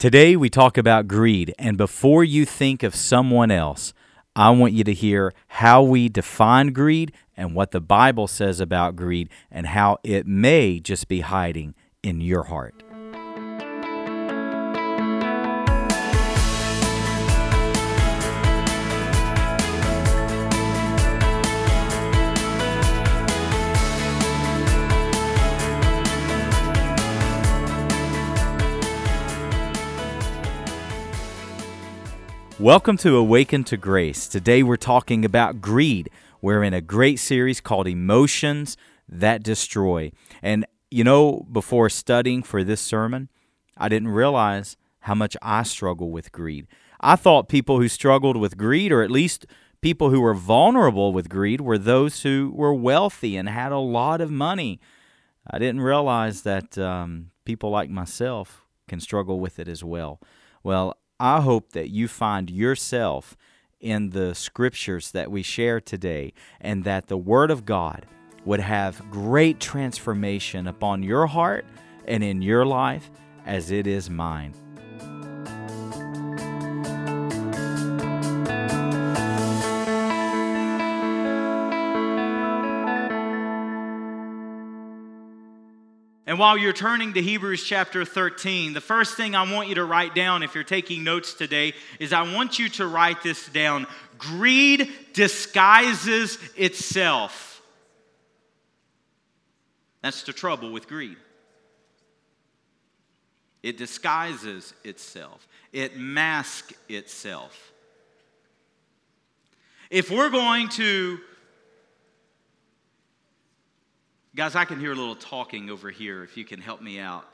Today we talk about greed, and before you think of someone else, I want you to hear how we define greed and what the Bible says about greed and how it may just be hiding in your heart. Welcome to Awaken to Grace. Today we're talking about greed. We're in a great series called Emotions That Destroy. And you know, before studying for this sermon, I didn't realize how much I struggle with greed. I thought people who struggled with greed, or at least people who were vulnerable with greed, were those who were wealthy and had a lot of money. I didn't realize that um, people like myself can struggle with it as well. Well, I hope that you find yourself in the scriptures that we share today and that the Word of God would have great transformation upon your heart and in your life as it is mine. While you're turning to Hebrews chapter 13, the first thing I want you to write down if you're taking notes today is I want you to write this down. Greed disguises itself. That's the trouble with greed. It disguises itself, it masks itself. If we're going to Guys, I can hear a little talking over here if you can help me out.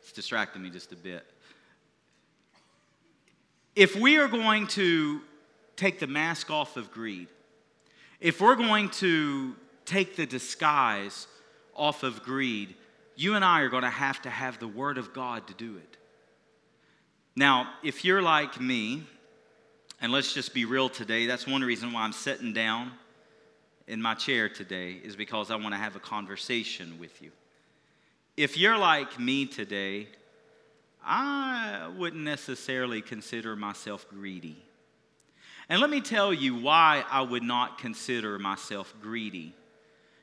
It's distracting me just a bit. If we are going to take the mask off of greed, if we're going to take the disguise off of greed, you and I are going to have to have the Word of God to do it. Now, if you're like me, and let's just be real today, that's one reason why I'm sitting down in my chair today is because I want to have a conversation with you. If you're like me today, I wouldn't necessarily consider myself greedy. And let me tell you why I would not consider myself greedy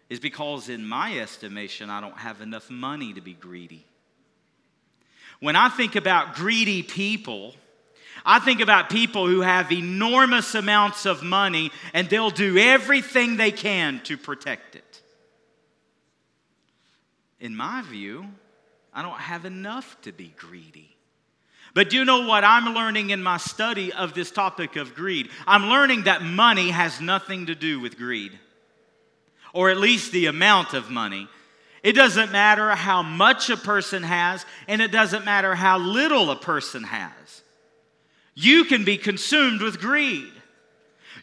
is because, in my estimation, I don't have enough money to be greedy. When I think about greedy people, I think about people who have enormous amounts of money and they'll do everything they can to protect it. In my view, I don't have enough to be greedy. But do you know what I'm learning in my study of this topic of greed? I'm learning that money has nothing to do with greed, or at least the amount of money. It doesn't matter how much a person has, and it doesn't matter how little a person has. You can be consumed with greed.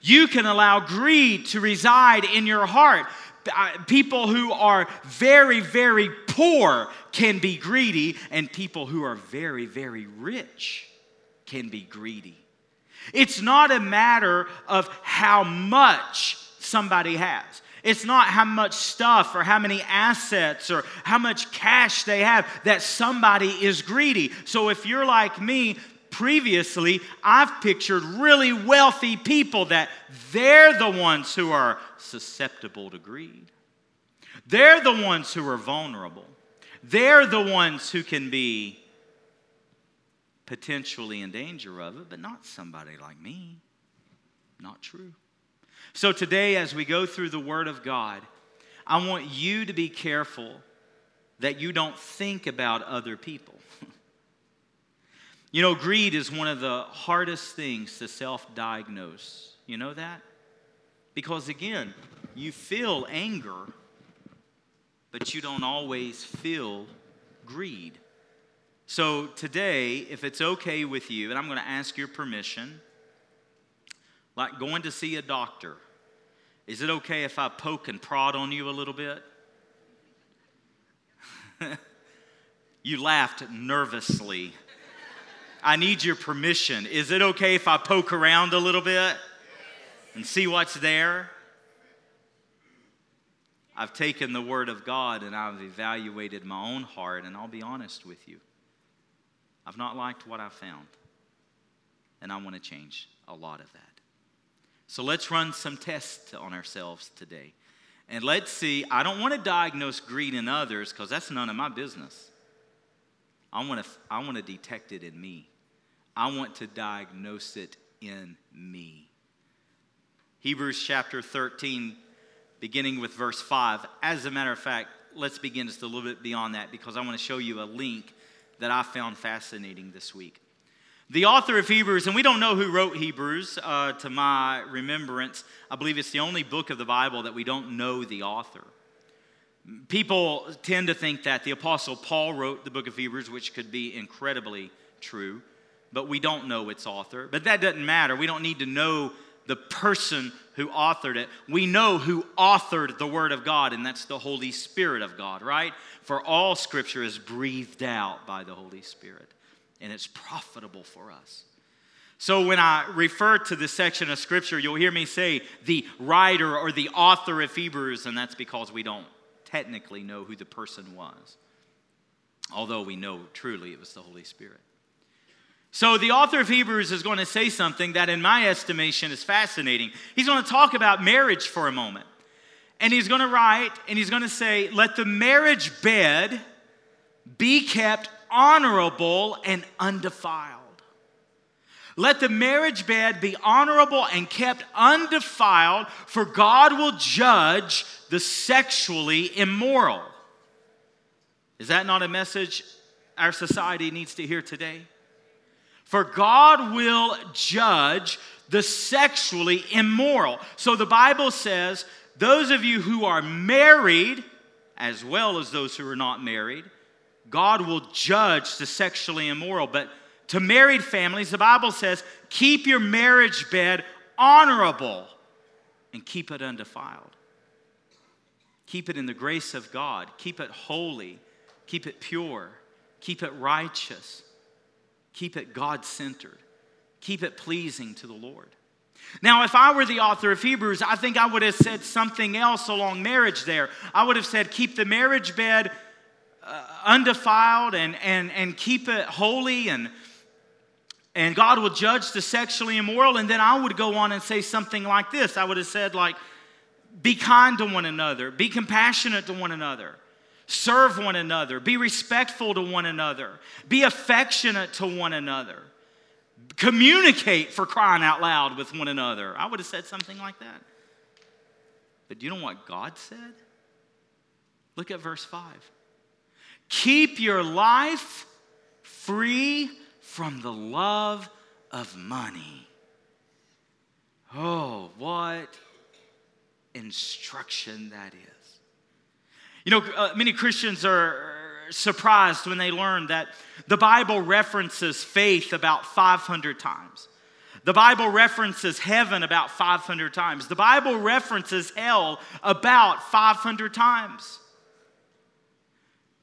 You can allow greed to reside in your heart. Uh, people who are very, very poor can be greedy, and people who are very, very rich can be greedy. It's not a matter of how much somebody has. It's not how much stuff or how many assets or how much cash they have that somebody is greedy. So if you're like me, previously, I've pictured really wealthy people that they're the ones who are susceptible to greed. They're the ones who are vulnerable. They're the ones who can be potentially in danger of it, but not somebody like me. Not true. So today, as we go through the Word of God, I want you to be careful that you don't think about other people. You know, greed is one of the hardest things to self diagnose. You know that? Because again, you feel anger, but you don't always feel greed. So today, if it's okay with you, and I'm going to ask your permission, like going to see a doctor, is it okay if I poke and prod on you a little bit? you laughed nervously. I need your permission. Is it okay if I poke around a little bit and see what's there? I've taken the Word of God and I've evaluated my own heart, and I'll be honest with you. I've not liked what I've found. And I want to change a lot of that. So let's run some tests on ourselves today. And let's see, I don't want to diagnose greed in others because that's none of my business. I want, to, I want to detect it in me. I want to diagnose it in me. Hebrews chapter 13, beginning with verse 5. As a matter of fact, let's begin just a little bit beyond that because I want to show you a link that I found fascinating this week. The author of Hebrews, and we don't know who wrote Hebrews uh, to my remembrance. I believe it's the only book of the Bible that we don't know the author. People tend to think that the Apostle Paul wrote the book of Hebrews, which could be incredibly true, but we don't know its author. But that doesn't matter. We don't need to know the person who authored it. We know who authored the Word of God, and that's the Holy Spirit of God, right? For all Scripture is breathed out by the Holy Spirit and it's profitable for us. So, when I refer to this section of scripture, you'll hear me say the writer or the author of Hebrews, and that's because we don't technically know who the person was, although we know truly it was the Holy Spirit. So, the author of Hebrews is going to say something that, in my estimation, is fascinating. He's going to talk about marriage for a moment. And he's going to write, and he's going to say, Let the marriage bed be kept honorable and undefiled. Let the marriage bed be honorable and kept undefiled, for God will judge the sexually immoral. Is that not a message our society needs to hear today? For God will judge the sexually immoral. So the Bible says, those of you who are married, as well as those who are not married, God will judge the sexually immoral. But to married families, the Bible says, keep your marriage bed honorable and keep it undefiled. Keep it in the grace of God. Keep it holy. Keep it pure. Keep it righteous. Keep it God centered. Keep it pleasing to the Lord. Now, if I were the author of Hebrews, I think I would have said something else along marriage there. I would have said, keep the marriage bed uh, undefiled and, and, and keep it holy and, and God will judge the sexually immoral. And then I would go on and say something like this I would have said, like, be kind to one another, be compassionate to one another, serve one another, be respectful to one another, be affectionate to one another, communicate for crying out loud with one another. I would have said something like that. But do you know what God said? Look at verse 5. Keep your life free from the love of money. Oh, what instruction that is. You know, uh, many Christians are surprised when they learn that the Bible references faith about 500 times. The Bible references heaven about 500 times. The Bible references hell about 500 times.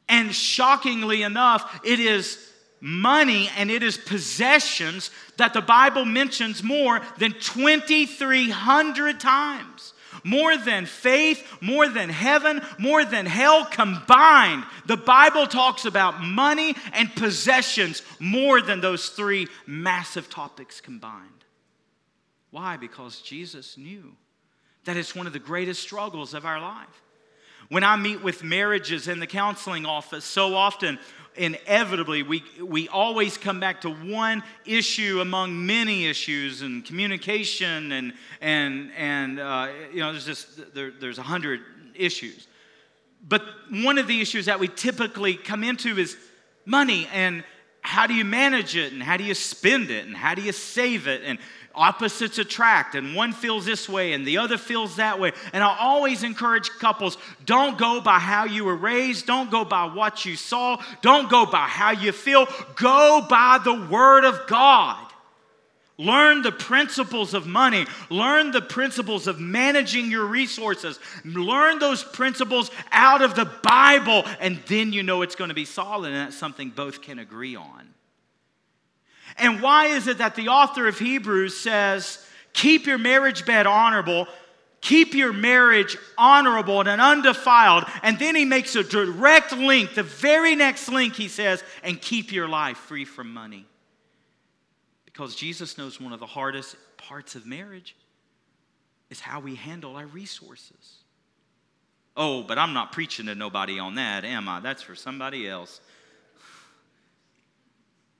And shockingly enough, it is money and it is possessions that the Bible mentions more than 2,300 times. More than faith, more than heaven, more than hell combined. The Bible talks about money and possessions more than those three massive topics combined. Why? Because Jesus knew that it's one of the greatest struggles of our life. When I meet with marriages in the counseling office, so often, inevitably, we, we always come back to one issue among many issues and communication, and, and, and uh, you know, there's just, there, there's a hundred issues. But one of the issues that we typically come into is money and how do you manage it and how do you spend it and how do you save it and opposites attract, and one feels this way and the other feels that way. And I always encourage couples don't go by how you were raised, don't go by what you saw, don't go by how you feel, go by the Word of God. Learn the principles of money. Learn the principles of managing your resources. Learn those principles out of the Bible, and then you know it's going to be solid, and that's something both can agree on. And why is it that the author of Hebrews says, keep your marriage bed honorable, Keep your marriage honorable and undefiled. And then he makes a direct link, the very next link, he says, and keep your life free from money. Because Jesus knows one of the hardest parts of marriage is how we handle our resources. Oh, but I'm not preaching to nobody on that, am I? That's for somebody else.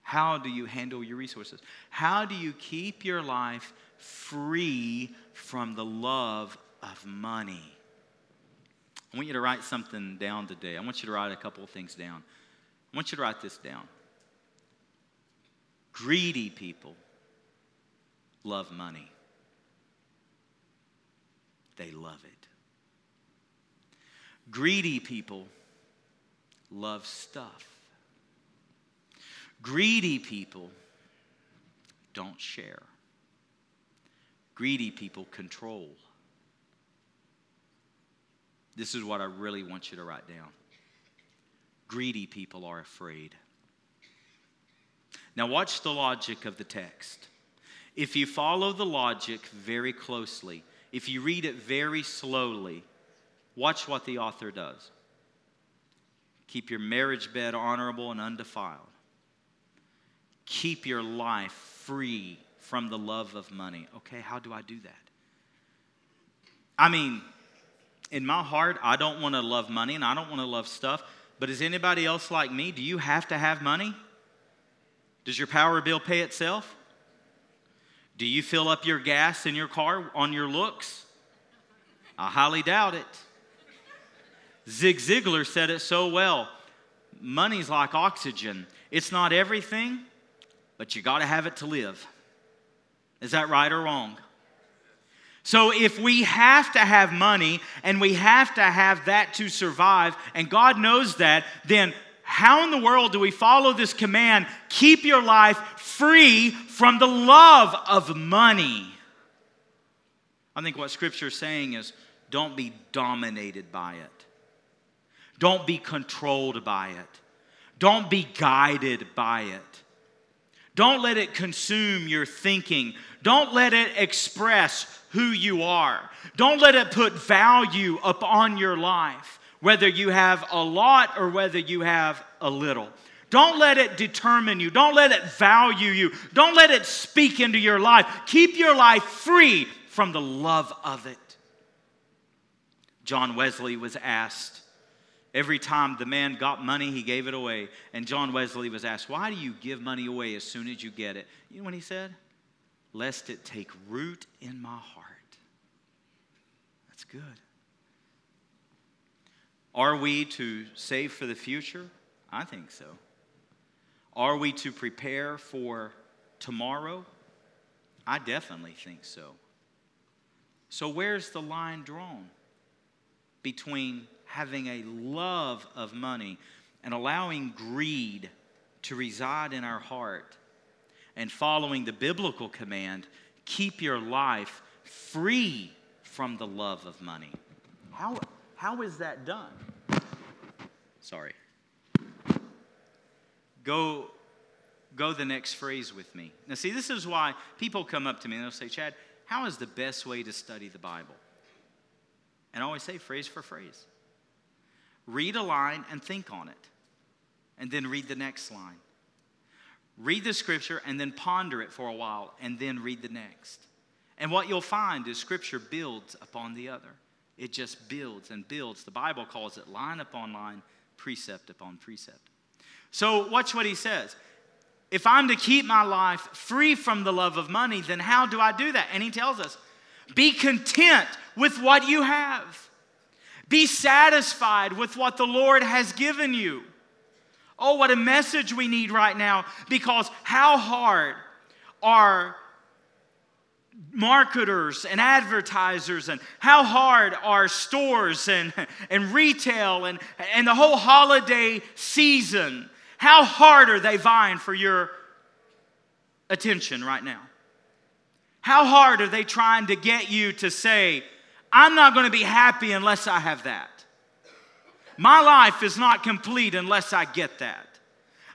How do you handle your resources? How do you keep your life free from the love of money? I want you to write something down today. I want you to write a couple of things down. I want you to write this down. Greedy people love money, they love it. Greedy people love stuff. Greedy people don't share. Greedy people control. This is what I really want you to write down. Greedy people are afraid. Now, watch the logic of the text. If you follow the logic very closely, if you read it very slowly, watch what the author does. Keep your marriage bed honorable and undefiled. Keep your life free from the love of money. Okay, how do I do that? I mean, in my heart, I don't want to love money and I don't want to love stuff. But is anybody else like me? Do you have to have money? Does your power bill pay itself? Do you fill up your gas in your car on your looks? I highly doubt it. Zig Ziglar said it so well money's like oxygen, it's not everything, but you got to have it to live. Is that right or wrong? So, if we have to have money and we have to have that to survive, and God knows that, then how in the world do we follow this command? Keep your life free from the love of money. I think what Scripture is saying is don't be dominated by it, don't be controlled by it, don't be guided by it. Don't let it consume your thinking. Don't let it express who you are. Don't let it put value upon your life, whether you have a lot or whether you have a little. Don't let it determine you. Don't let it value you. Don't let it speak into your life. Keep your life free from the love of it. John Wesley was asked, Every time the man got money, he gave it away. And John Wesley was asked, Why do you give money away as soon as you get it? You know what he said? Lest it take root in my heart. That's good. Are we to save for the future? I think so. Are we to prepare for tomorrow? I definitely think so. So, where's the line drawn between having a love of money and allowing greed to reside in our heart and following the biblical command keep your life free from the love of money. How, how is that done? Sorry. Go, go the next phrase with me. Now, see, this is why people come up to me and they'll say, Chad, how is the best way to study the Bible? And I always say phrase for phrase read a line and think on it, and then read the next line. Read the scripture and then ponder it for a while, and then read the next. And what you'll find is scripture builds upon the other. It just builds and builds. The Bible calls it line upon line, precept upon precept. So, watch what he says. If I'm to keep my life free from the love of money, then how do I do that? And he tells us be content with what you have. Be satisfied with what the Lord has given you. Oh, what a message we need right now because how hard are marketers and advertisers and how hard are stores and, and retail and, and the whole holiday season how hard are they vying for your attention right now how hard are they trying to get you to say I'm not going to be happy unless I have that. My life is not complete unless I get that.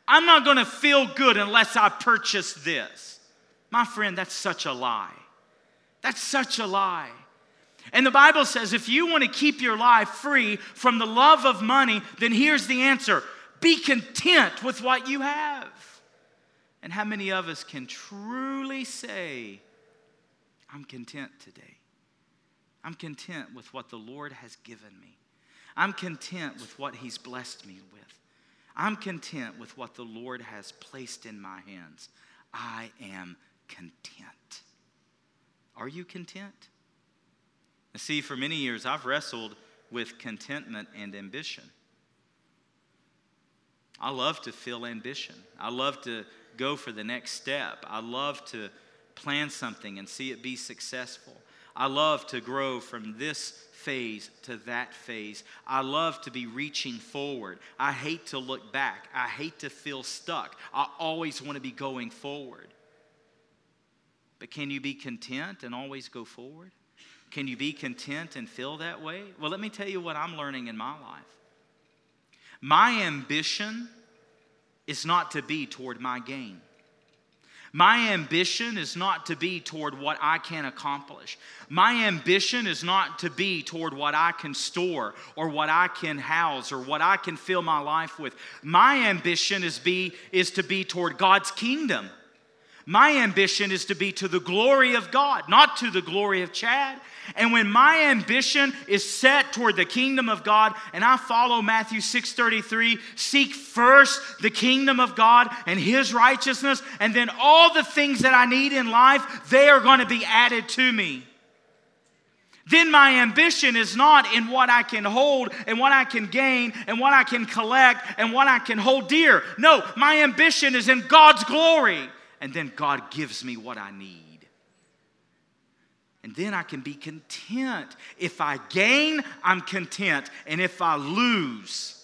I'm not going to feel good unless I purchase this. My friend, that's such a lie. That's such a lie. And the Bible says if you want to keep your life free from the love of money, then here's the answer be content with what you have. And how many of us can truly say, I'm content today? I'm content with what the Lord has given me. I'm content with what He's blessed me with. I'm content with what the Lord has placed in my hands. I am content. Are you content? See, for many years, I've wrestled with contentment and ambition. I love to feel ambition. I love to go for the next step. I love to plan something and see it be successful. I love to grow from this phase to that phase. I love to be reaching forward. I hate to look back. I hate to feel stuck. I always want to be going forward. But can you be content and always go forward? Can you be content and feel that way? Well, let me tell you what I'm learning in my life. My ambition is not to be toward my gain. My ambition is not to be toward what I can accomplish. My ambition is not to be toward what I can store or what I can house or what I can fill my life with. My ambition is, be, is to be toward God's kingdom. My ambition is to be to the glory of God, not to the glory of Chad. And when my ambition is set toward the kingdom of God and I follow Matthew 6:33, seek first the kingdom of God and his righteousness and then all the things that I need in life, they are going to be added to me. Then my ambition is not in what I can hold and what I can gain and what I can collect and what I can hold dear. No, my ambition is in God's glory and then God gives me what I need. And then I can be content. If I gain, I'm content. And if I lose,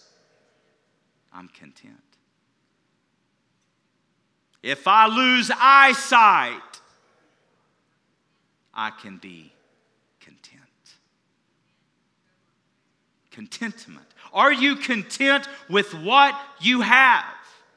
I'm content. If I lose eyesight, I can be content. Contentment. Are you content with what you have?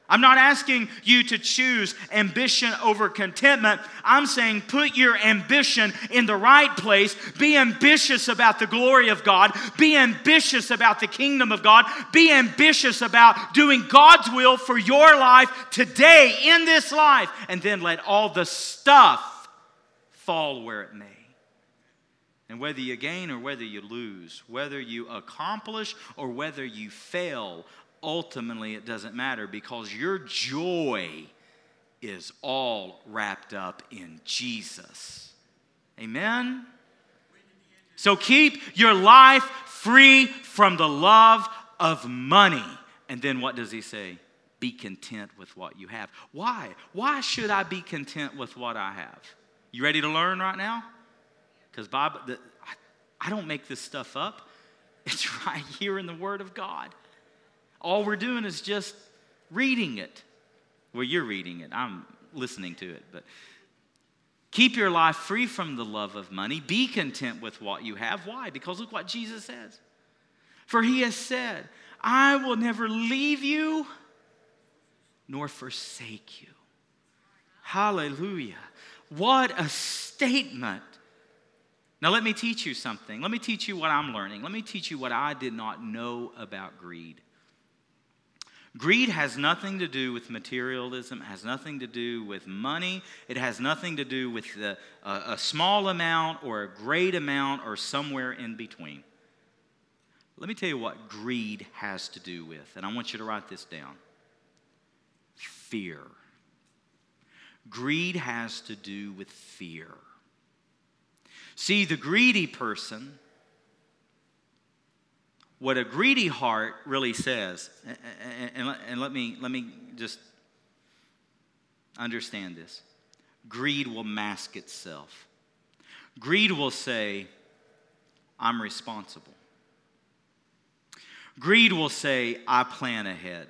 I'm not asking you to choose ambition over contentment. I'm saying put your ambition in the right place. Be ambitious about the glory of God. Be ambitious about the kingdom of God. Be ambitious about doing God's will for your life today in this life. And then let all the stuff fall where it may. And whether you gain or whether you lose, whether you accomplish or whether you fail, ultimately it doesn't matter because your joy is all wrapped up in Jesus. Amen? So keep your life free from the love of money. And then what does he say? Be content with what you have. Why? Why should I be content with what I have? You ready to learn right now? Because Bob, the, I, I don't make this stuff up. It's right here in the Word of God. All we're doing is just reading it. Well, you're reading it, I'm listening to it, but keep your life free from the love of money. Be content with what you have. Why? Because look what Jesus says. For he has said, I will never leave you nor forsake you. Hallelujah. What a statement. Now, let me teach you something. Let me teach you what I'm learning. Let me teach you what I did not know about greed. Greed has nothing to do with materialism, has nothing to do with money, it has nothing to do with the, a small amount or a great amount or somewhere in between. Let me tell you what greed has to do with, and I want you to write this down fear. Greed has to do with fear. See, the greedy person what a greedy heart really says, and, let, me, let me just understand this greed will mask itself. Greed will say, I'm responsible. Greed will say, I plan ahead.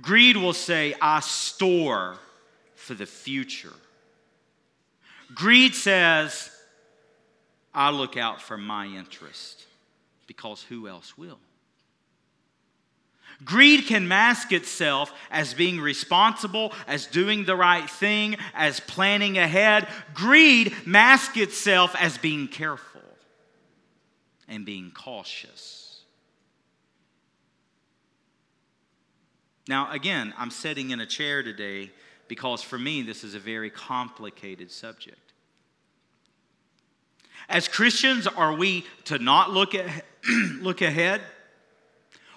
Greed will say, I store for the future. Greed says, I look out for my interest because who else will? Greed can mask itself as being responsible, as doing the right thing, as planning ahead. Greed masks itself as being careful. and being cautious. Now, again, I'm sitting in a chair today because for me, this is a very complicated subject. As Christians, are we to not look, at, look ahead?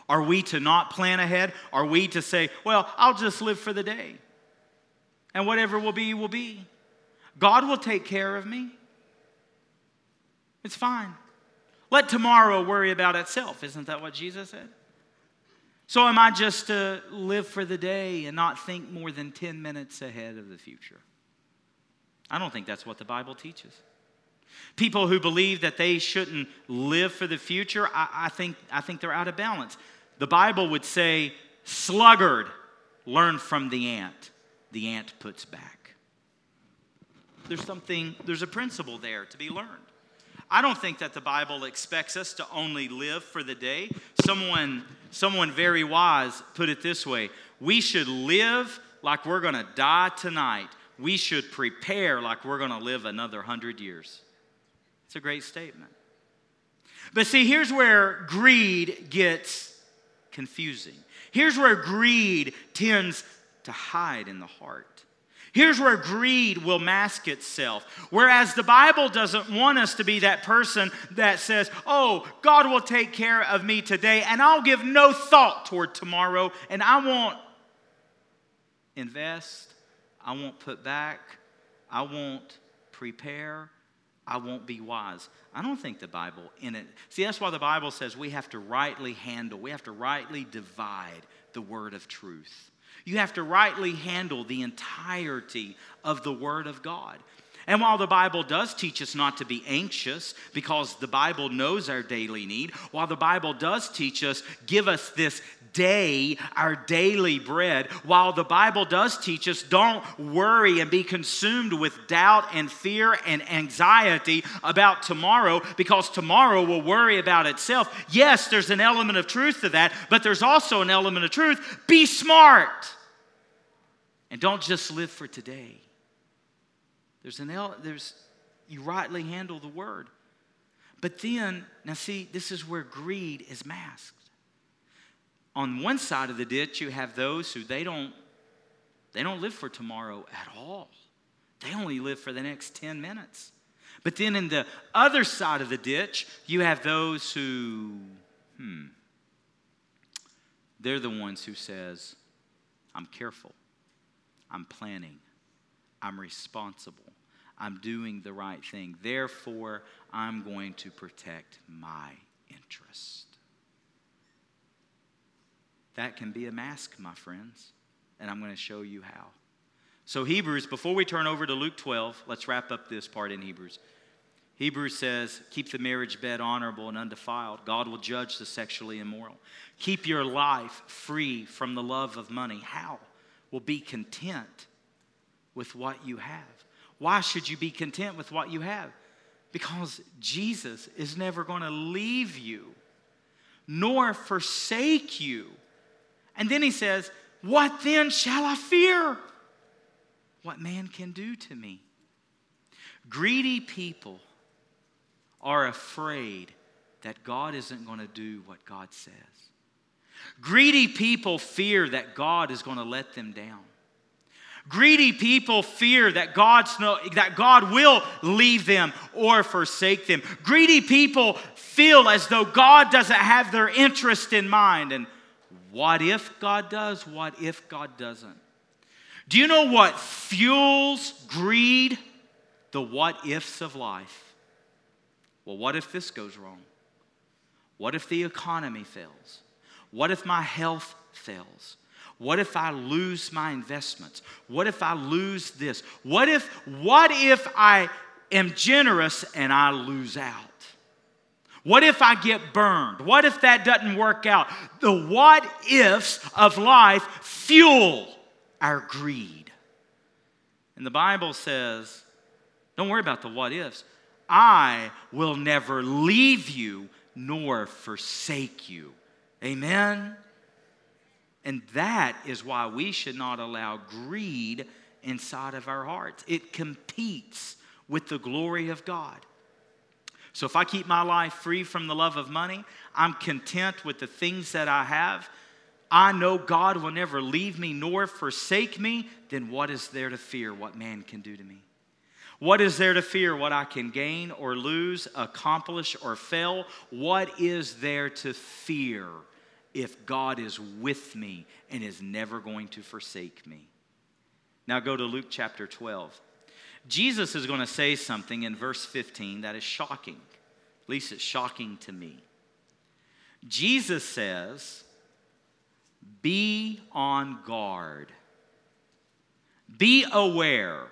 Are we to not plan ahead? Are we to say, well, I'll just live for the day and whatever will be, will be? God will take care of me. It's fine. Let tomorrow worry about itself. Isn't that what Jesus said? So, am I just to live for the day and not think more than 10 minutes ahead of the future? I don't think that's what the Bible teaches. People who believe that they shouldn't live for the future, I, I, think, I think they're out of balance. The Bible would say, sluggard, learn from the ant. The ant puts back. There's something, there's a principle there to be learned. I don't think that the Bible expects us to only live for the day. Someone, someone very wise put it this way we should live like we're going to die tonight. We should prepare like we're going to live another hundred years. It's a great statement. But see, here's where greed gets confusing. Here's where greed tends to hide in the heart. Here's where greed will mask itself. Whereas the Bible doesn't want us to be that person that says, Oh, God will take care of me today, and I'll give no thought toward tomorrow, and I won't invest, I won't put back, I won't prepare, I won't be wise. I don't think the Bible in it. See, that's why the Bible says we have to rightly handle, we have to rightly divide the word of truth. You have to rightly handle the entirety of the Word of God. And while the Bible does teach us not to be anxious because the Bible knows our daily need, while the Bible does teach us, give us this our daily bread, while the Bible does teach us, don't worry and be consumed with doubt and fear and anxiety about tomorrow because tomorrow will worry about itself. Yes, there's an element of truth to that, but there's also an element of truth. Be smart. And don't just live for today. There's an there's you rightly handle the word. But then, now see, this is where greed is masked. On one side of the ditch, you have those who they don't they don't live for tomorrow at all. They only live for the next 10 minutes. But then in the other side of the ditch, you have those who, hmm, they're the ones who says, I'm careful. I'm planning. I'm responsible. I'm doing the right thing. Therefore, I'm going to protect my interest. That can be a mask, my friends, and I'm going to show you how. So, Hebrews, before we turn over to Luke 12, let's wrap up this part in Hebrews. Hebrews says, Keep the marriage bed honorable and undefiled. God will judge the sexually immoral. Keep your life free from the love of money. How? will be content with what you have. Why should you be content with what you have? Because Jesus is never going to leave you nor forsake you. And then he says, What then shall I fear? What man can do to me? Greedy people are afraid that God isn't going to do what God says. Greedy people fear that God is going to let them down. Greedy people fear that, God's no, that God will leave them or forsake them. Greedy people feel as though God doesn't have their interest in mind. And what if God does? What if God doesn't? Do you know what fuels greed? The what ifs of life. Well, what if this goes wrong? What if the economy fails? What if my health fails? What if I lose my investments? What if I lose this? What if what if I am generous and I lose out? What if I get burned? What if that doesn't work out? The what ifs of life fuel our greed. And the Bible says, don't worry about the what ifs. I will never leave you nor forsake you. Amen? And that is why we should not allow greed inside of our hearts. It competes with the glory of God. So if I keep my life free from the love of money, I'm content with the things that I have. I know God will never leave me nor forsake me. Then what is there to fear what man can do to me? What is there to fear what I can gain or lose, accomplish or fail? What is there to fear if God is with me and is never going to forsake me? Now go to Luke chapter 12. Jesus is going to say something in verse 15 that is shocking. At least it's shocking to me. Jesus says, Be on guard, be aware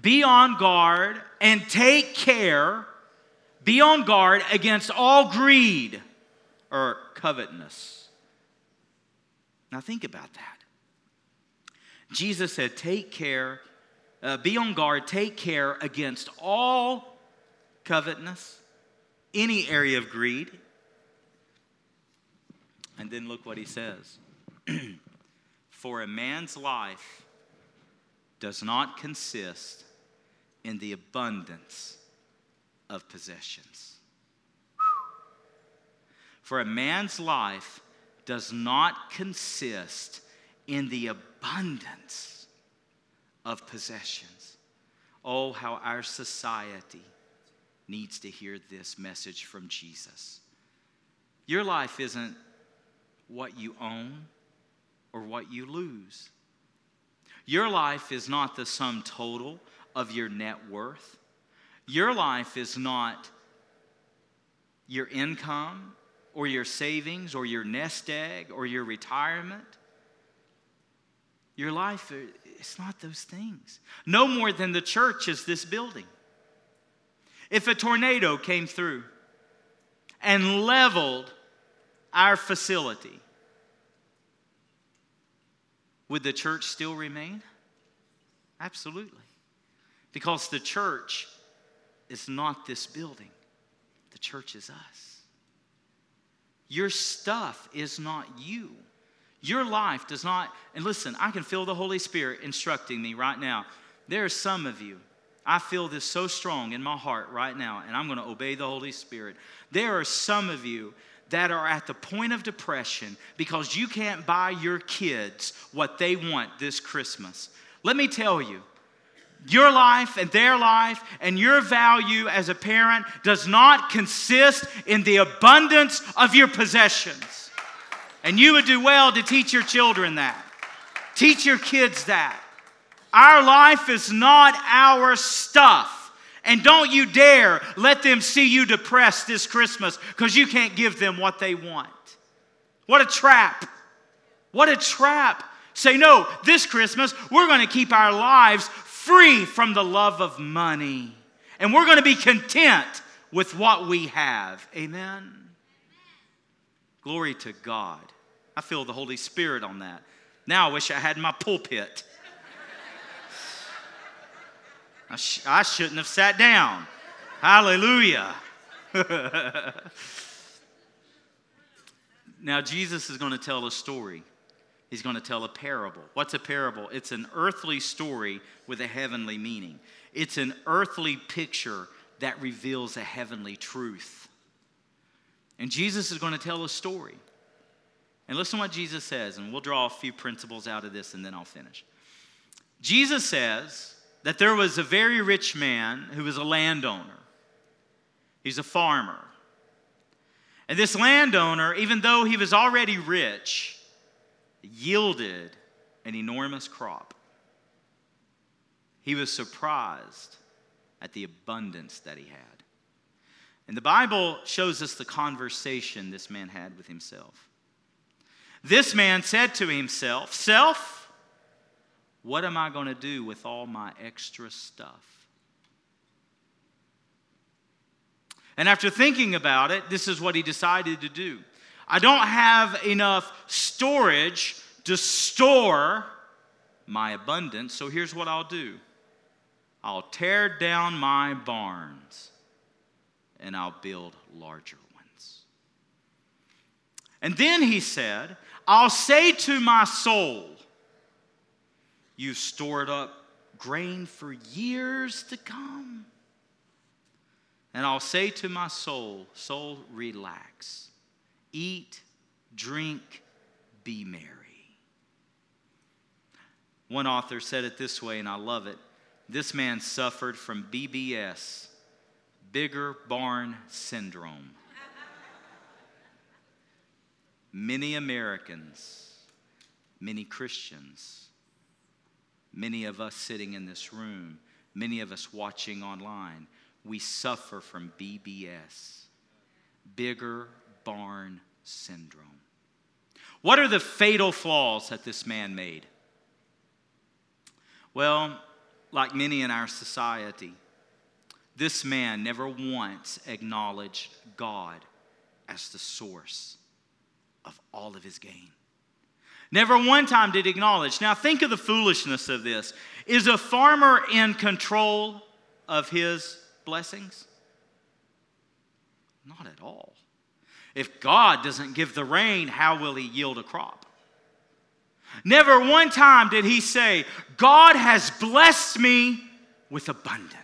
be on guard and take care, be on guard against all greed or covetousness. Now, think about that. Jesus said, Take care, uh, be on guard, take care against all covetousness, any area of greed. And then look what he says For a man's life does not consist in the abundance of possessions. For a man's life does not consist in the abundance of possessions. Oh, how our society needs to hear this message from Jesus. Your life isn't what you own or what you lose. Your life is not the sum total of your net worth. Your life is not your income or your savings or your nest egg or your retirement. Your life, it's not those things. No more than the church is this building. If a tornado came through and leveled our facility, would the church still remain? Absolutely. Because the church is not this building, the church is us. Your stuff is not you. Your life does not, and listen, I can feel the Holy Spirit instructing me right now. There are some of you, I feel this so strong in my heart right now, and I'm going to obey the Holy Spirit. There are some of you that are at the point of depression because you can't buy your kids what they want this Christmas. Let me tell you, your life and their life and your value as a parent does not consist in the abundance of your possessions. And you would do well to teach your children that. Teach your kids that. Our life is not our stuff. And don't you dare let them see you depressed this Christmas because you can't give them what they want. What a trap. What a trap. Say, no, this Christmas, we're going to keep our lives free from the love of money. And we're going to be content with what we have. Amen. Glory to God. I feel the Holy Spirit on that. Now I wish I had my pulpit. I, sh- I shouldn't have sat down. Hallelujah. now, Jesus is going to tell a story. He's going to tell a parable. What's a parable? It's an earthly story with a heavenly meaning, it's an earthly picture that reveals a heavenly truth. And Jesus is going to tell a story. And listen to what Jesus says, and we'll draw a few principles out of this and then I'll finish. Jesus says, that there was a very rich man who was a landowner. He's a farmer. And this landowner, even though he was already rich, yielded an enormous crop. He was surprised at the abundance that he had. And the Bible shows us the conversation this man had with himself. This man said to himself, Self, what am I going to do with all my extra stuff? And after thinking about it, this is what he decided to do. I don't have enough storage to store my abundance, so here's what I'll do I'll tear down my barns and I'll build larger ones. And then he said, I'll say to my soul, you have stored stored up grain for years to come. And I'll say to my soul, Soul, relax. Eat, drink, be merry. One author said it this way, and I love it. This man suffered from BBS, bigger barn syndrome. Many Americans, many Christians, many of us sitting in this room, many of us watching online, we suffer from BBS, bigger barn syndrome. What are the fatal flaws that this man made? Well, like many in our society, this man never once acknowledged God as the source of all of his gain. Never one time did he acknowledge. Now, think of the foolishness of this. Is a farmer in control of his blessings? Not at all. If God doesn't give the rain, how will he yield a crop? Never one time did he say, God has blessed me with abundance.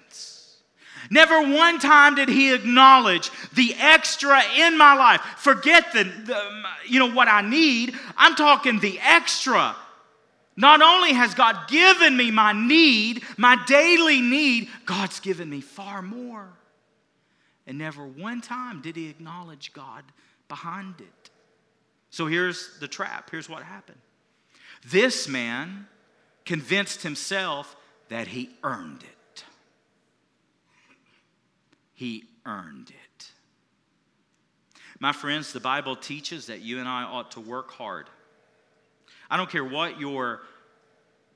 Never one time did he acknowledge the extra in my life. Forget the, the, you know what I need. I'm talking the extra. Not only has God given me my need, my daily need, God's given me far more. And never one time did he acknowledge God behind it. So here's the trap. Here's what happened. This man convinced himself that he earned it. He earned it. My friends, the Bible teaches that you and I ought to work hard. I don't care what your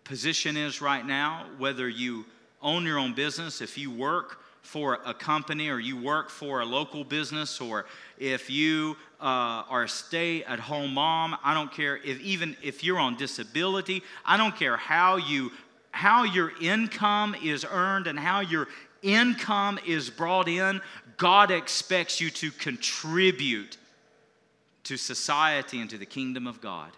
position is right now, whether you own your own business, if you work for a company or you work for a local business or if you uh, are a stay at home mom i don't care if even if you're on disability i don't care how you how your income is earned and how your income is brought in god expects you to contribute to society and to the kingdom of god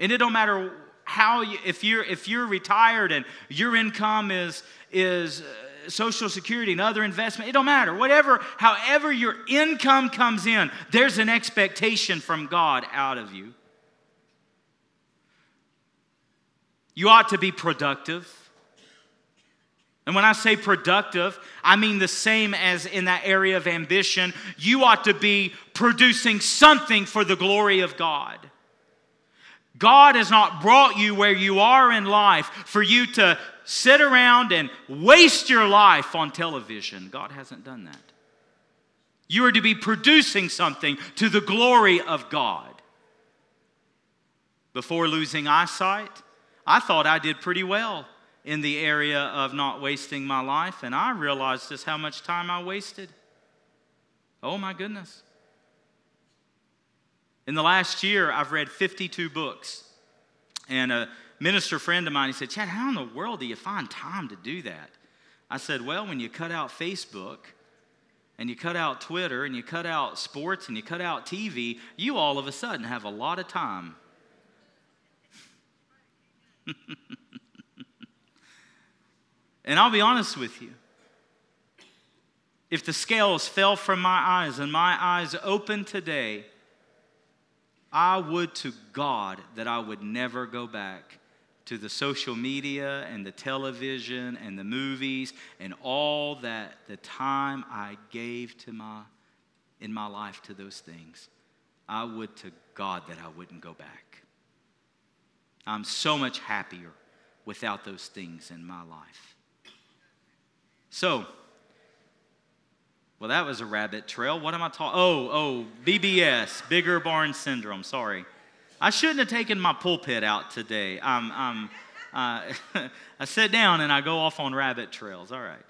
and it don't matter how you, if you're if you're retired and your income is is uh, social security and other investment, it don't matter. Whatever, however your income comes in, there's an expectation from God out of you. You ought to be productive. And when I say productive, I mean the same as in that area of ambition. You ought to be producing something for the glory of God. God has not brought you where you are in life for you to sit around and waste your life on television. God hasn't done that. You are to be producing something to the glory of God. Before losing eyesight, I thought I did pretty well in the area of not wasting my life, and I realized just how much time I wasted. Oh my goodness. In the last year, I've read 52 books. And a minister friend of mine, he said, Chad, how in the world do you find time to do that? I said, Well, when you cut out Facebook and you cut out Twitter and you cut out sports and you cut out TV, you all of a sudden have a lot of time. and I'll be honest with you. If the scales fell from my eyes and my eyes opened today, I would to God that I would never go back to the social media and the television and the movies and all that the time I gave to my in my life to those things. I would to God that I wouldn't go back. I'm so much happier without those things in my life. So, well, that was a rabbit trail. What am I talking? Oh, oh, BBS, bigger barn syndrome. Sorry. I shouldn't have taken my pulpit out today. I'm, I'm, uh, I sit down and I go off on rabbit trails. All right,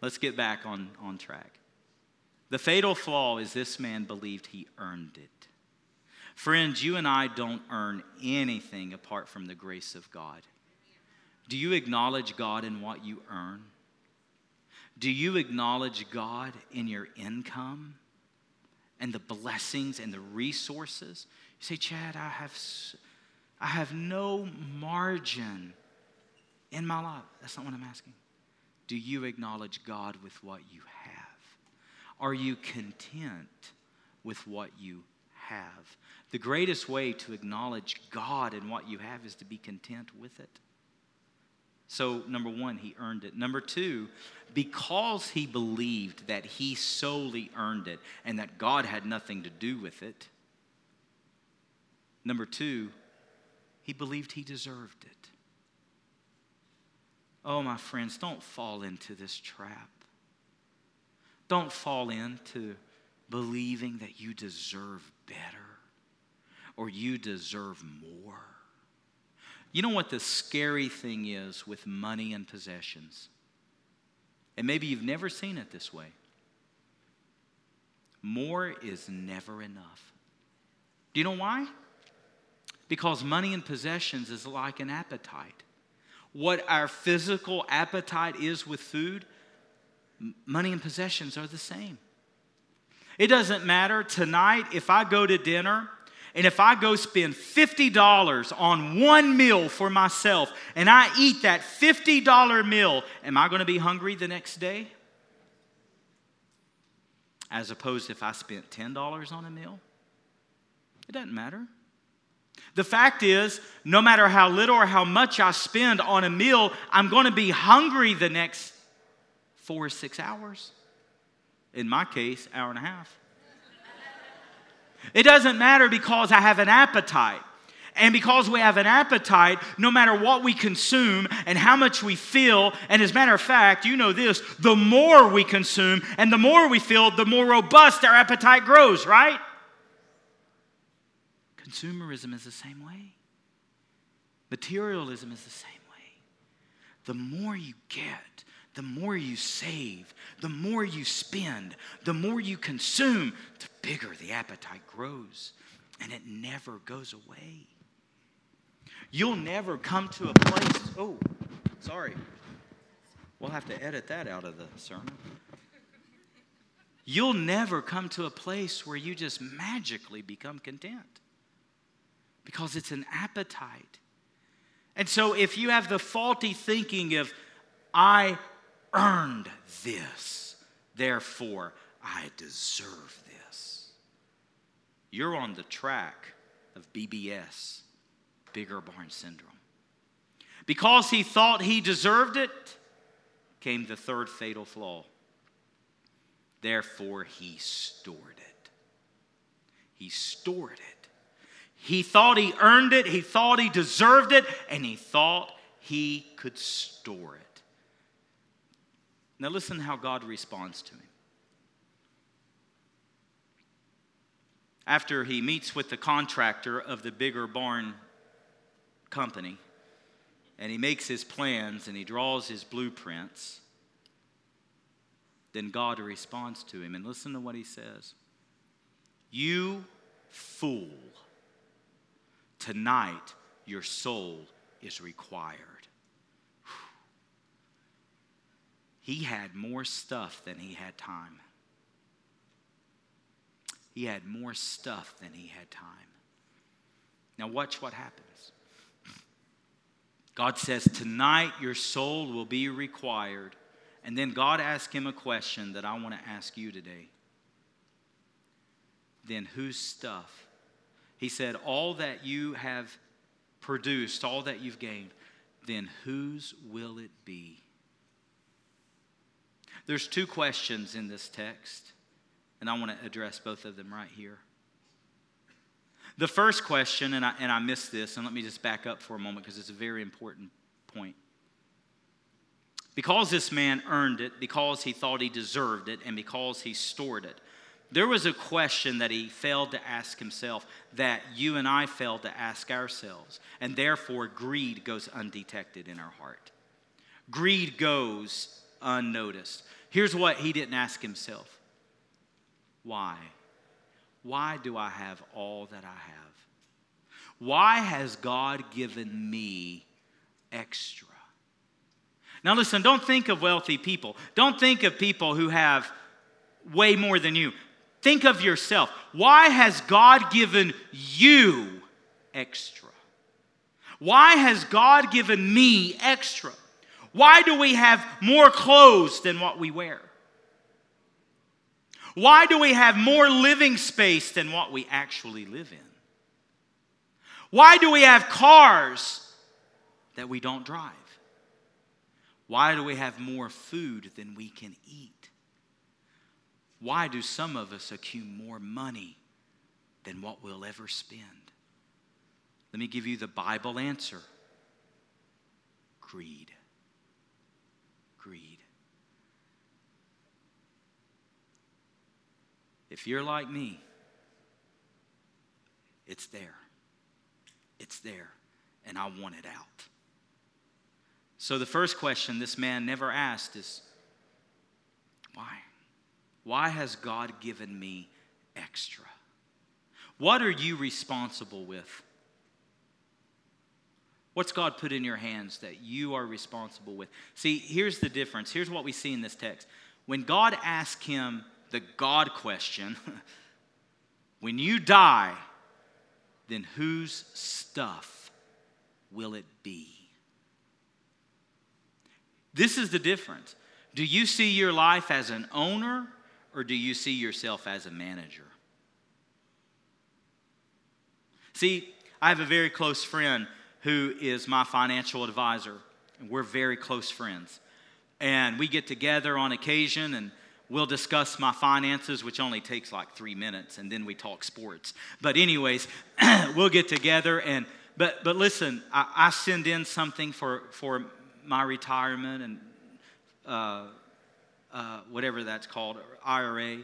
let's get back on, on track. The fatal flaw is this man believed he earned it. Friends, you and I don't earn anything apart from the grace of God. Do you acknowledge God in what you earn? Do you acknowledge God in your income and the blessings and the resources? You say, Chad, I have, I have no margin in my life. That's not what I'm asking. Do you acknowledge God with what you have? Are you content with what you have? The greatest way to acknowledge God and what you have is to be content with it. So, number one, he earned it. Number two, because he believed that he solely earned it and that God had nothing to do with it. Number two, he believed he deserved it. Oh, my friends, don't fall into this trap. Don't fall into believing that you deserve better or you deserve more. You know what the scary thing is with money and possessions? And maybe you've never seen it this way. More is never enough. Do you know why? Because money and possessions is like an appetite. What our physical appetite is with food, money and possessions are the same. It doesn't matter tonight if I go to dinner and if I go spend $50 on one meal for myself and I eat that $50 meal, am I going to be hungry the next day? As opposed if I spent $10 on a meal? It doesn't matter. The fact is, no matter how little or how much I spend on a meal, I'm going to be hungry the next four or six hours. In my case, hour and a half. It doesn't matter because I have an appetite. And because we have an appetite, no matter what we consume and how much we feel, and as a matter of fact, you know this, the more we consume and the more we feel, the more robust our appetite grows, right? Consumerism is the same way. Materialism is the same way. The more you get, the more you save, the more you spend, the more you consume, the bigger the appetite grows. And it never goes away. You'll never come to a place, oh, sorry. We'll have to edit that out of the sermon. You'll never come to a place where you just magically become content because it's an appetite. And so if you have the faulty thinking of, I earned this. Therefore, I deserve this. You're on the track of BBS, bigger barn syndrome. Because he thought he deserved it, came the third fatal flaw. Therefore, he stored it. He stored it. He thought he earned it, he thought he deserved it, and he thought he could store it. Now, listen how God responds to him. After he meets with the contractor of the bigger barn company, and he makes his plans and he draws his blueprints, then God responds to him. And listen to what he says You fool, tonight your soul is required. He had more stuff than he had time. He had more stuff than he had time. Now, watch what happens. God says, Tonight your soul will be required. And then God asked him a question that I want to ask you today. Then whose stuff? He said, All that you have produced, all that you've gained, then whose will it be? There's two questions in this text, and I want to address both of them right here. The first question, and I, and I missed this, and let me just back up for a moment because it's a very important point. Because this man earned it, because he thought he deserved it, and because he stored it, there was a question that he failed to ask himself that you and I failed to ask ourselves. And therefore, greed goes undetected in our heart. Greed goes unnoticed. Here's what he didn't ask himself Why? Why do I have all that I have? Why has God given me extra? Now, listen, don't think of wealthy people. Don't think of people who have way more than you. Think of yourself. Why has God given you extra? Why has God given me extra? Why do we have more clothes than what we wear? Why do we have more living space than what we actually live in? Why do we have cars that we don't drive? Why do we have more food than we can eat? Why do some of us accumulate more money than what we'll ever spend? Let me give you the Bible answer greed. If you're like me, it's there. It's there, and I want it out. So, the first question this man never asked is why? Why has God given me extra? What are you responsible with? What's God put in your hands that you are responsible with? See, here's the difference. Here's what we see in this text. When God asked him the God question when you die, then whose stuff will it be? This is the difference. Do you see your life as an owner or do you see yourself as a manager? See, I have a very close friend who is my financial advisor, and we're very close friends. And we get together on occasion and we'll discuss my finances, which only takes like three minutes, and then we talk sports. But, anyways, we'll get together and but but listen, I, I, send in something for for my retirement and uh, uh, whatever that's called, IRA.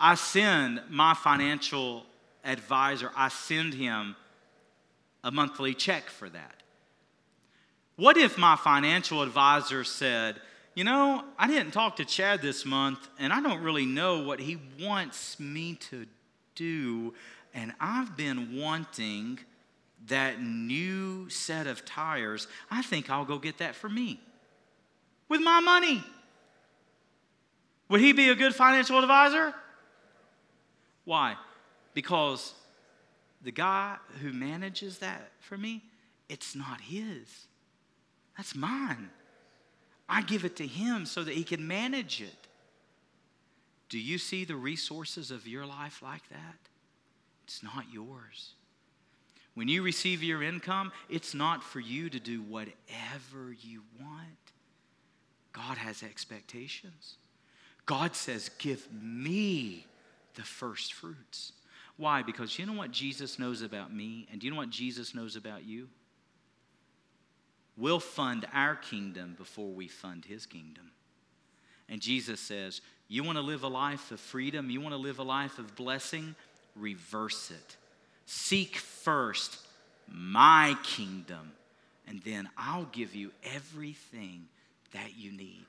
I send my financial advisor. I send him a monthly check for that. What if my financial advisor said, you know, I didn't talk to Chad this month, and I don't really know what he wants me to do, and I've been wanting that new set of tires. I think I'll go get that for me with my money. Would he be a good financial advisor? Why? Because the guy who manages that for me, it's not his. That's mine. I give it to him so that he can manage it. Do you see the resources of your life like that? It's not yours. When you receive your income, it's not for you to do whatever you want. God has expectations. God says, Give me the first fruits. Why? Because you know what Jesus knows about me, and do you know what Jesus knows about you? We'll fund our kingdom before we fund his kingdom. And Jesus says, You want to live a life of freedom? You want to live a life of blessing? Reverse it. Seek first my kingdom, and then I'll give you everything that you need.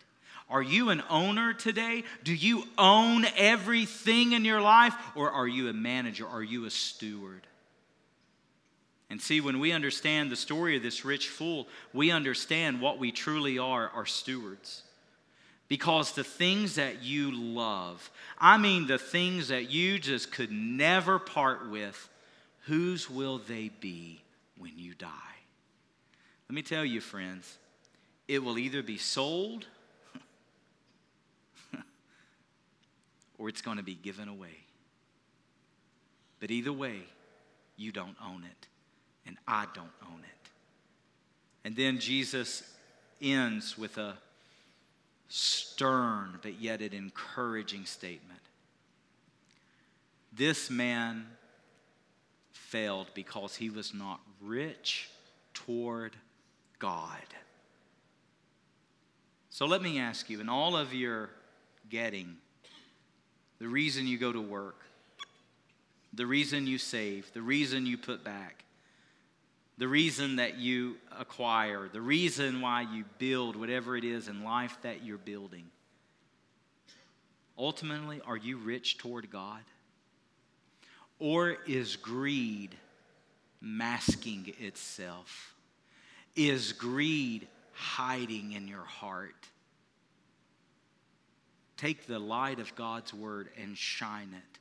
Are you an owner today? Do you own everything in your life? Or are you a manager? Are you a steward? And see, when we understand the story of this rich fool, we understand what we truly are are stewards. Because the things that you love, I mean the things that you just could never part with, whose will they be when you die? Let me tell you, friends, it will either be sold or it's going to be given away. But either way, you don't own it, and I don't own it. And then Jesus ends with a stern but yet an encouraging statement. This man failed because he was not rich toward God. So let me ask you, in all of your getting, the reason you go to work, the reason you save, the reason you put back, the reason that you acquire, the reason why you build whatever it is in life that you're building. Ultimately, are you rich toward God? Or is greed masking itself? Is greed hiding in your heart? Take the light of God's word and shine it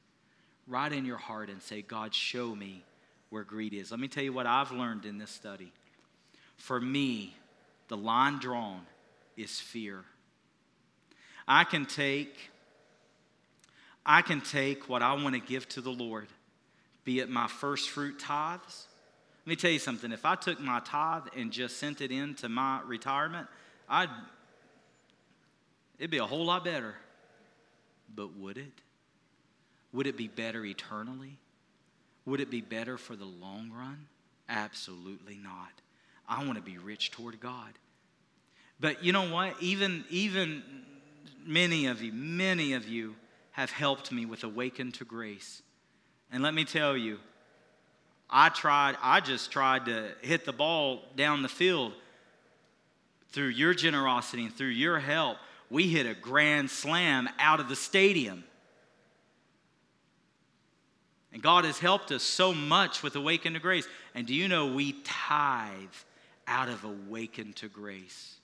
right in your heart and say, God, show me where greed is. Let me tell you what I've learned in this study. For me, the line drawn is fear. I can take I can take what I want to give to the Lord, be it my first fruit tithes. Let me tell you something. If I took my tithe and just sent it into my retirement, I'd it'd be a whole lot better. But would it? Would it be better eternally? Would it be better for the long run? Absolutely not. I want to be rich toward God. But you know what? Even, even many of you, many of you have helped me with Awaken to Grace. And let me tell you, I tried, I just tried to hit the ball down the field through your generosity and through your help. We hit a grand slam out of the stadium. And God has helped us so much with Awaken to Grace. And do you know we tithe out of Awaken to Grace?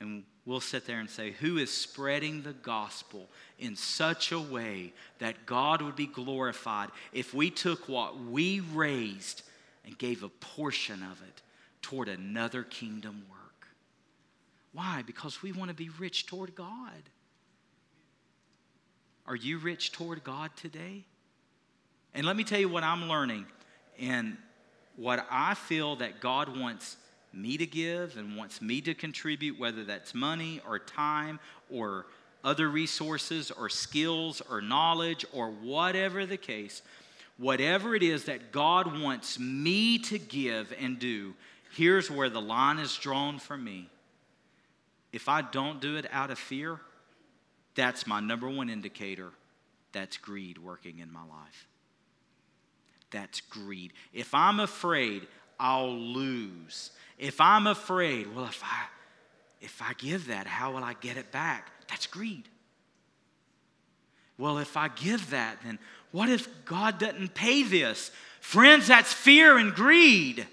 And we'll sit there and say, Who is spreading the gospel in such a way that God would be glorified if we took what we raised and gave a portion of it toward another kingdom work? Why? Because we want to be rich toward God. Are you rich toward God today? And let me tell you what I'm learning and what I feel that God wants me to give and wants me to contribute, whether that's money or time or other resources or skills or knowledge or whatever the case, whatever it is that God wants me to give and do, here's where the line is drawn for me. If I don't do it out of fear, that's my number one indicator that's greed working in my life. That's greed. If I'm afraid I'll lose, if I'm afraid, well, if I if I give that, how will I get it back? That's greed. Well, if I give that, then what if God doesn't pay this? Friends, that's fear and greed.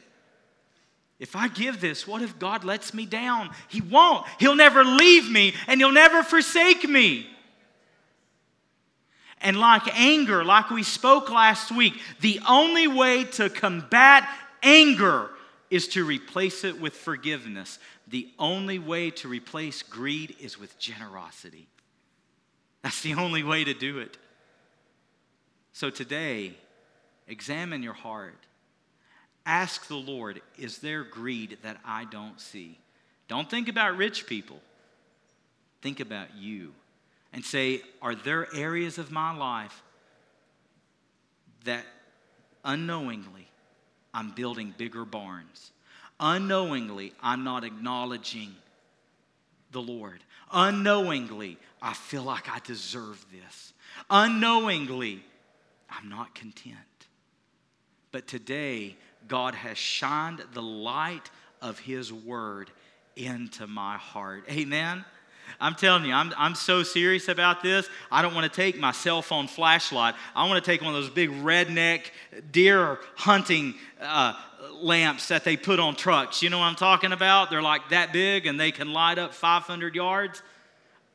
If I give this, what if God lets me down? He won't. He'll never leave me and He'll never forsake me. And like anger, like we spoke last week, the only way to combat anger is to replace it with forgiveness. The only way to replace greed is with generosity. That's the only way to do it. So today, examine your heart. Ask the Lord, is there greed that I don't see? Don't think about rich people. Think about you and say, Are there areas of my life that unknowingly I'm building bigger barns? Unknowingly, I'm not acknowledging the Lord. Unknowingly, I feel like I deserve this. Unknowingly, I'm not content. But today, God has shined the light of His Word into my heart. Amen. I'm telling you, I'm, I'm so serious about this. I don't want to take my cell phone flashlight. I want to take one of those big redneck deer hunting uh, lamps that they put on trucks. You know what I'm talking about? They're like that big and they can light up 500 yards.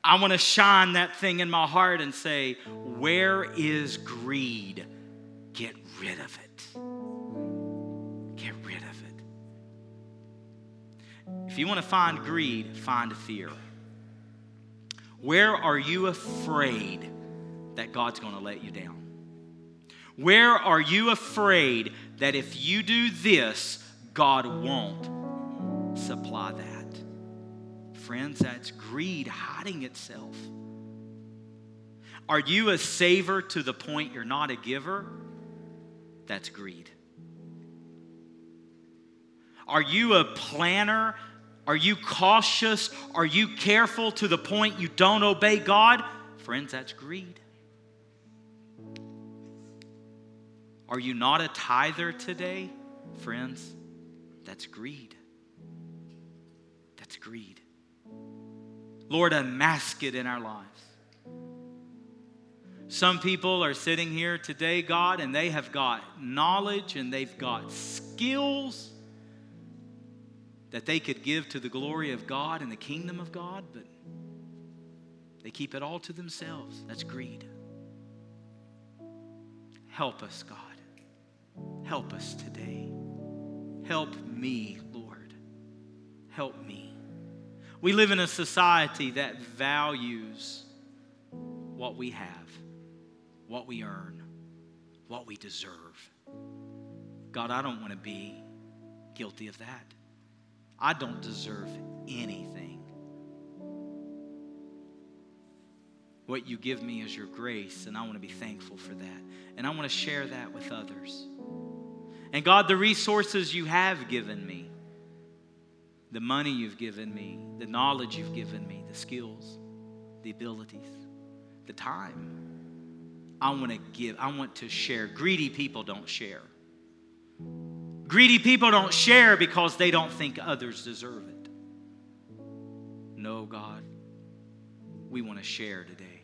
I want to shine that thing in my heart and say, Where is greed? Get rid of it. Get rid of it. If you want to find greed, find fear. Where are you afraid that God's going to let you down? Where are you afraid that if you do this, God won't supply that? Friends, that's greed hiding itself. Are you a saver to the point you're not a giver? That's greed. Are you a planner are you cautious? Are you careful to the point you don't obey God? Friends, that's greed. Are you not a tither today? Friends, that's greed. That's greed. Lord, unmask it in our lives. Some people are sitting here today, God, and they have got knowledge and they've got skills that they could give to the glory of God and the kingdom of God, but they keep it all to themselves. That's greed. Help us, God. Help us today. Help me, Lord. Help me. We live in a society that values what we have. what we earn, what we deserve. God, I don't want to be guilty of that. I don't deserve anything. What you give me is your grace, and I want to be thankful for that. And I want to share that with others. And God, the resources you have given me, the money you've given me, the knowledge you've given me, the skills, the abilities, the time, I want to give, I want to share. Greedy people don't share. Greedy people don't share because they don't think others deserve it. No, God, we want to share today.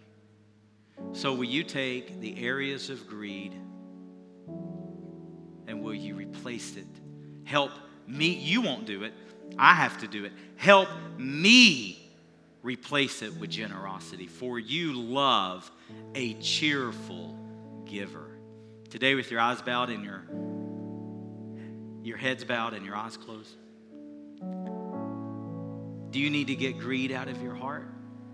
So, will you take the areas of greed and will you replace it? Help me. You won't do it. I have to do it. Help me replace it with generosity, for you love a cheerful giver. Today, with your eyes bowed and your, your heads bowed and your eyes closed, do you need to get greed out of your heart?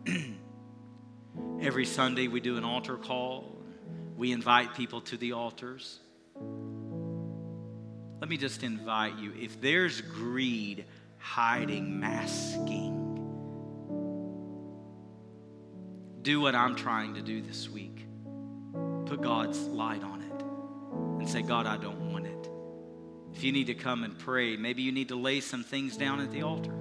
Every Sunday, we do an altar call. We invite people to the altars. Let me just invite you if there's greed hiding, masking, do what I'm trying to do this week. Put God's light on it and say, God, I don't want it. If you need to come and pray, maybe you need to lay some things down at the altar.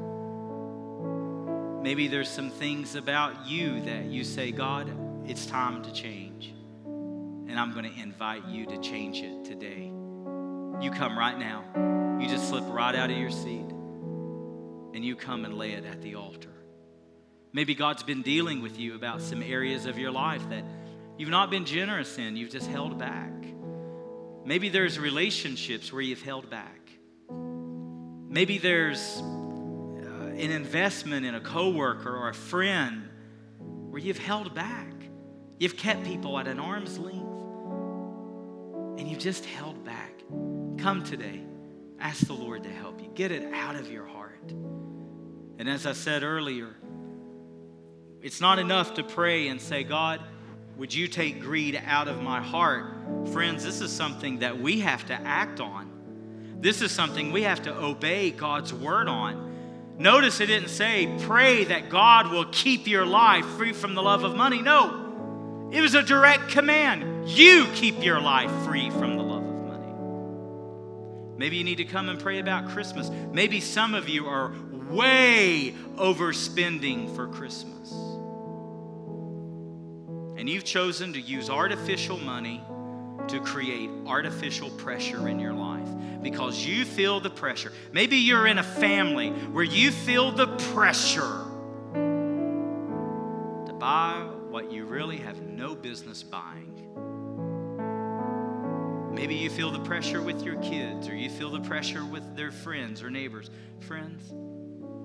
Maybe there's some things about you that you say, God, it's time to change. And I'm going to invite you to change it today. You come right now. You just slip right out of your seat and you come and lay it at the altar. Maybe God's been dealing with you about some areas of your life that you've not been generous in, you've just held back. Maybe there's relationships where you've held back. Maybe there's uh, an investment in a coworker or a friend where you've held back. You've kept people at an arm's length and you've just held back. Come today. Ask the Lord to help you. Get it out of your heart. And as I said earlier, it's not enough to pray and say, God, would you take greed out of my heart? Friends, this is something that we have to act on. This is something we have to obey God's word on. Notice it didn't say, pray that God will keep your life free from the love of money. No, it was a direct command. You keep your life free from the love of money. Maybe you need to come and pray about Christmas. Maybe some of you are way overspending for Christmas. And you've chosen to use artificial money to create artificial pressure in your life because you feel the pressure. Maybe you're in a family where you feel the pressure to buy what you really have no business buying. Maybe you feel the pressure with your kids or you feel the pressure with their friends or neighbors. Friends,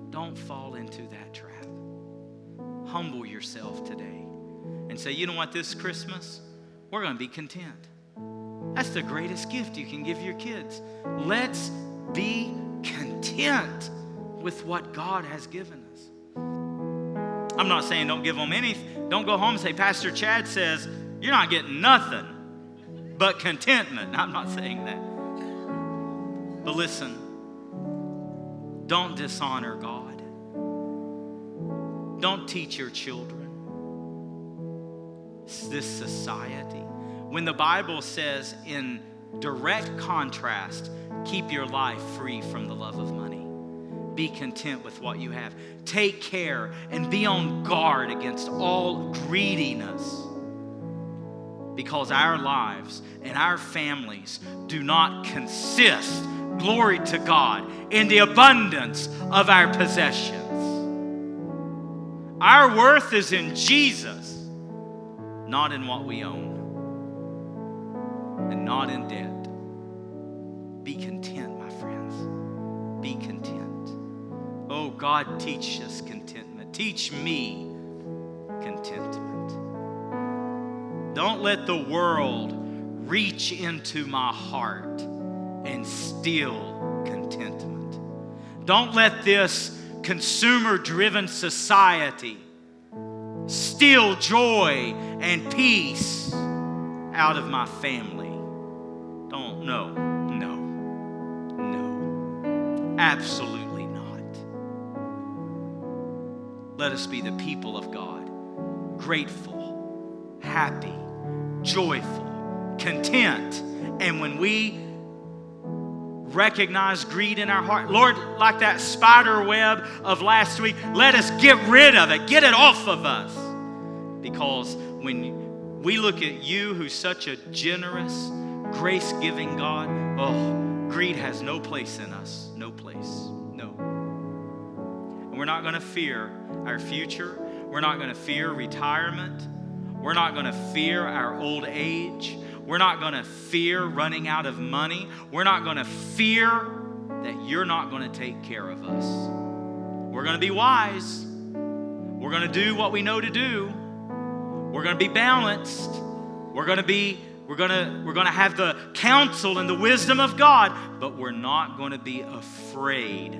don't fall into that trap. Humble yourself today and say, you know what, this Christmas, we're going to be content. That's the greatest gift you can give your kids. Let's be content with what God has given us. I'm not saying don't give them anything. Don't go home and say, Pastor Chad says, you're not getting nothing but contentment. I'm not saying that. But listen, don't dishonor God. Don't teach your children this society when the Bible says, in direct contrast, keep your life free from the love of money. Be content with what you have. Take care and be on guard against all greediness. Because our lives and our families do not consist, glory to God, in the abundance of our possessions. Our worth is in Jesus, not in what we own and not in debt. Be content, my friends. Be content. Oh, God, teach us contentment. Teach me contentment. Don't let the world reach into my heart and steal contentment. Don't let this consumer driven society steal joy and peace out of my family. Don't, no, no, no. Absolutely not. Let us be the people of God, grateful, happy, joyful, content. And when we recognize greed in our heart, Lord, like that spider web of last week, let us get rid of it, get it off of us. Because when we look at you, who's such a generous, grace giving God, oh, greed has no place in us. No place. No. And we're not going to fear our future. We're not going to fear retirement. We're not going to fear our old age. We're not going to fear running out of money. We're not going to fear that you're not going to take care of us. We're going to be wise. We're going to do what we know to do. We're going to be balanced. We're going to be we're going to we're going to have the counsel and the wisdom of God, but we're not going to be afraid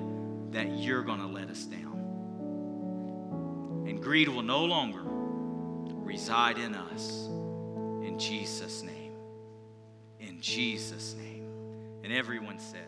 that you're going to let us down. And greed will no longer reside in us. In Jesus' name. In Jesus' name. And everyone said,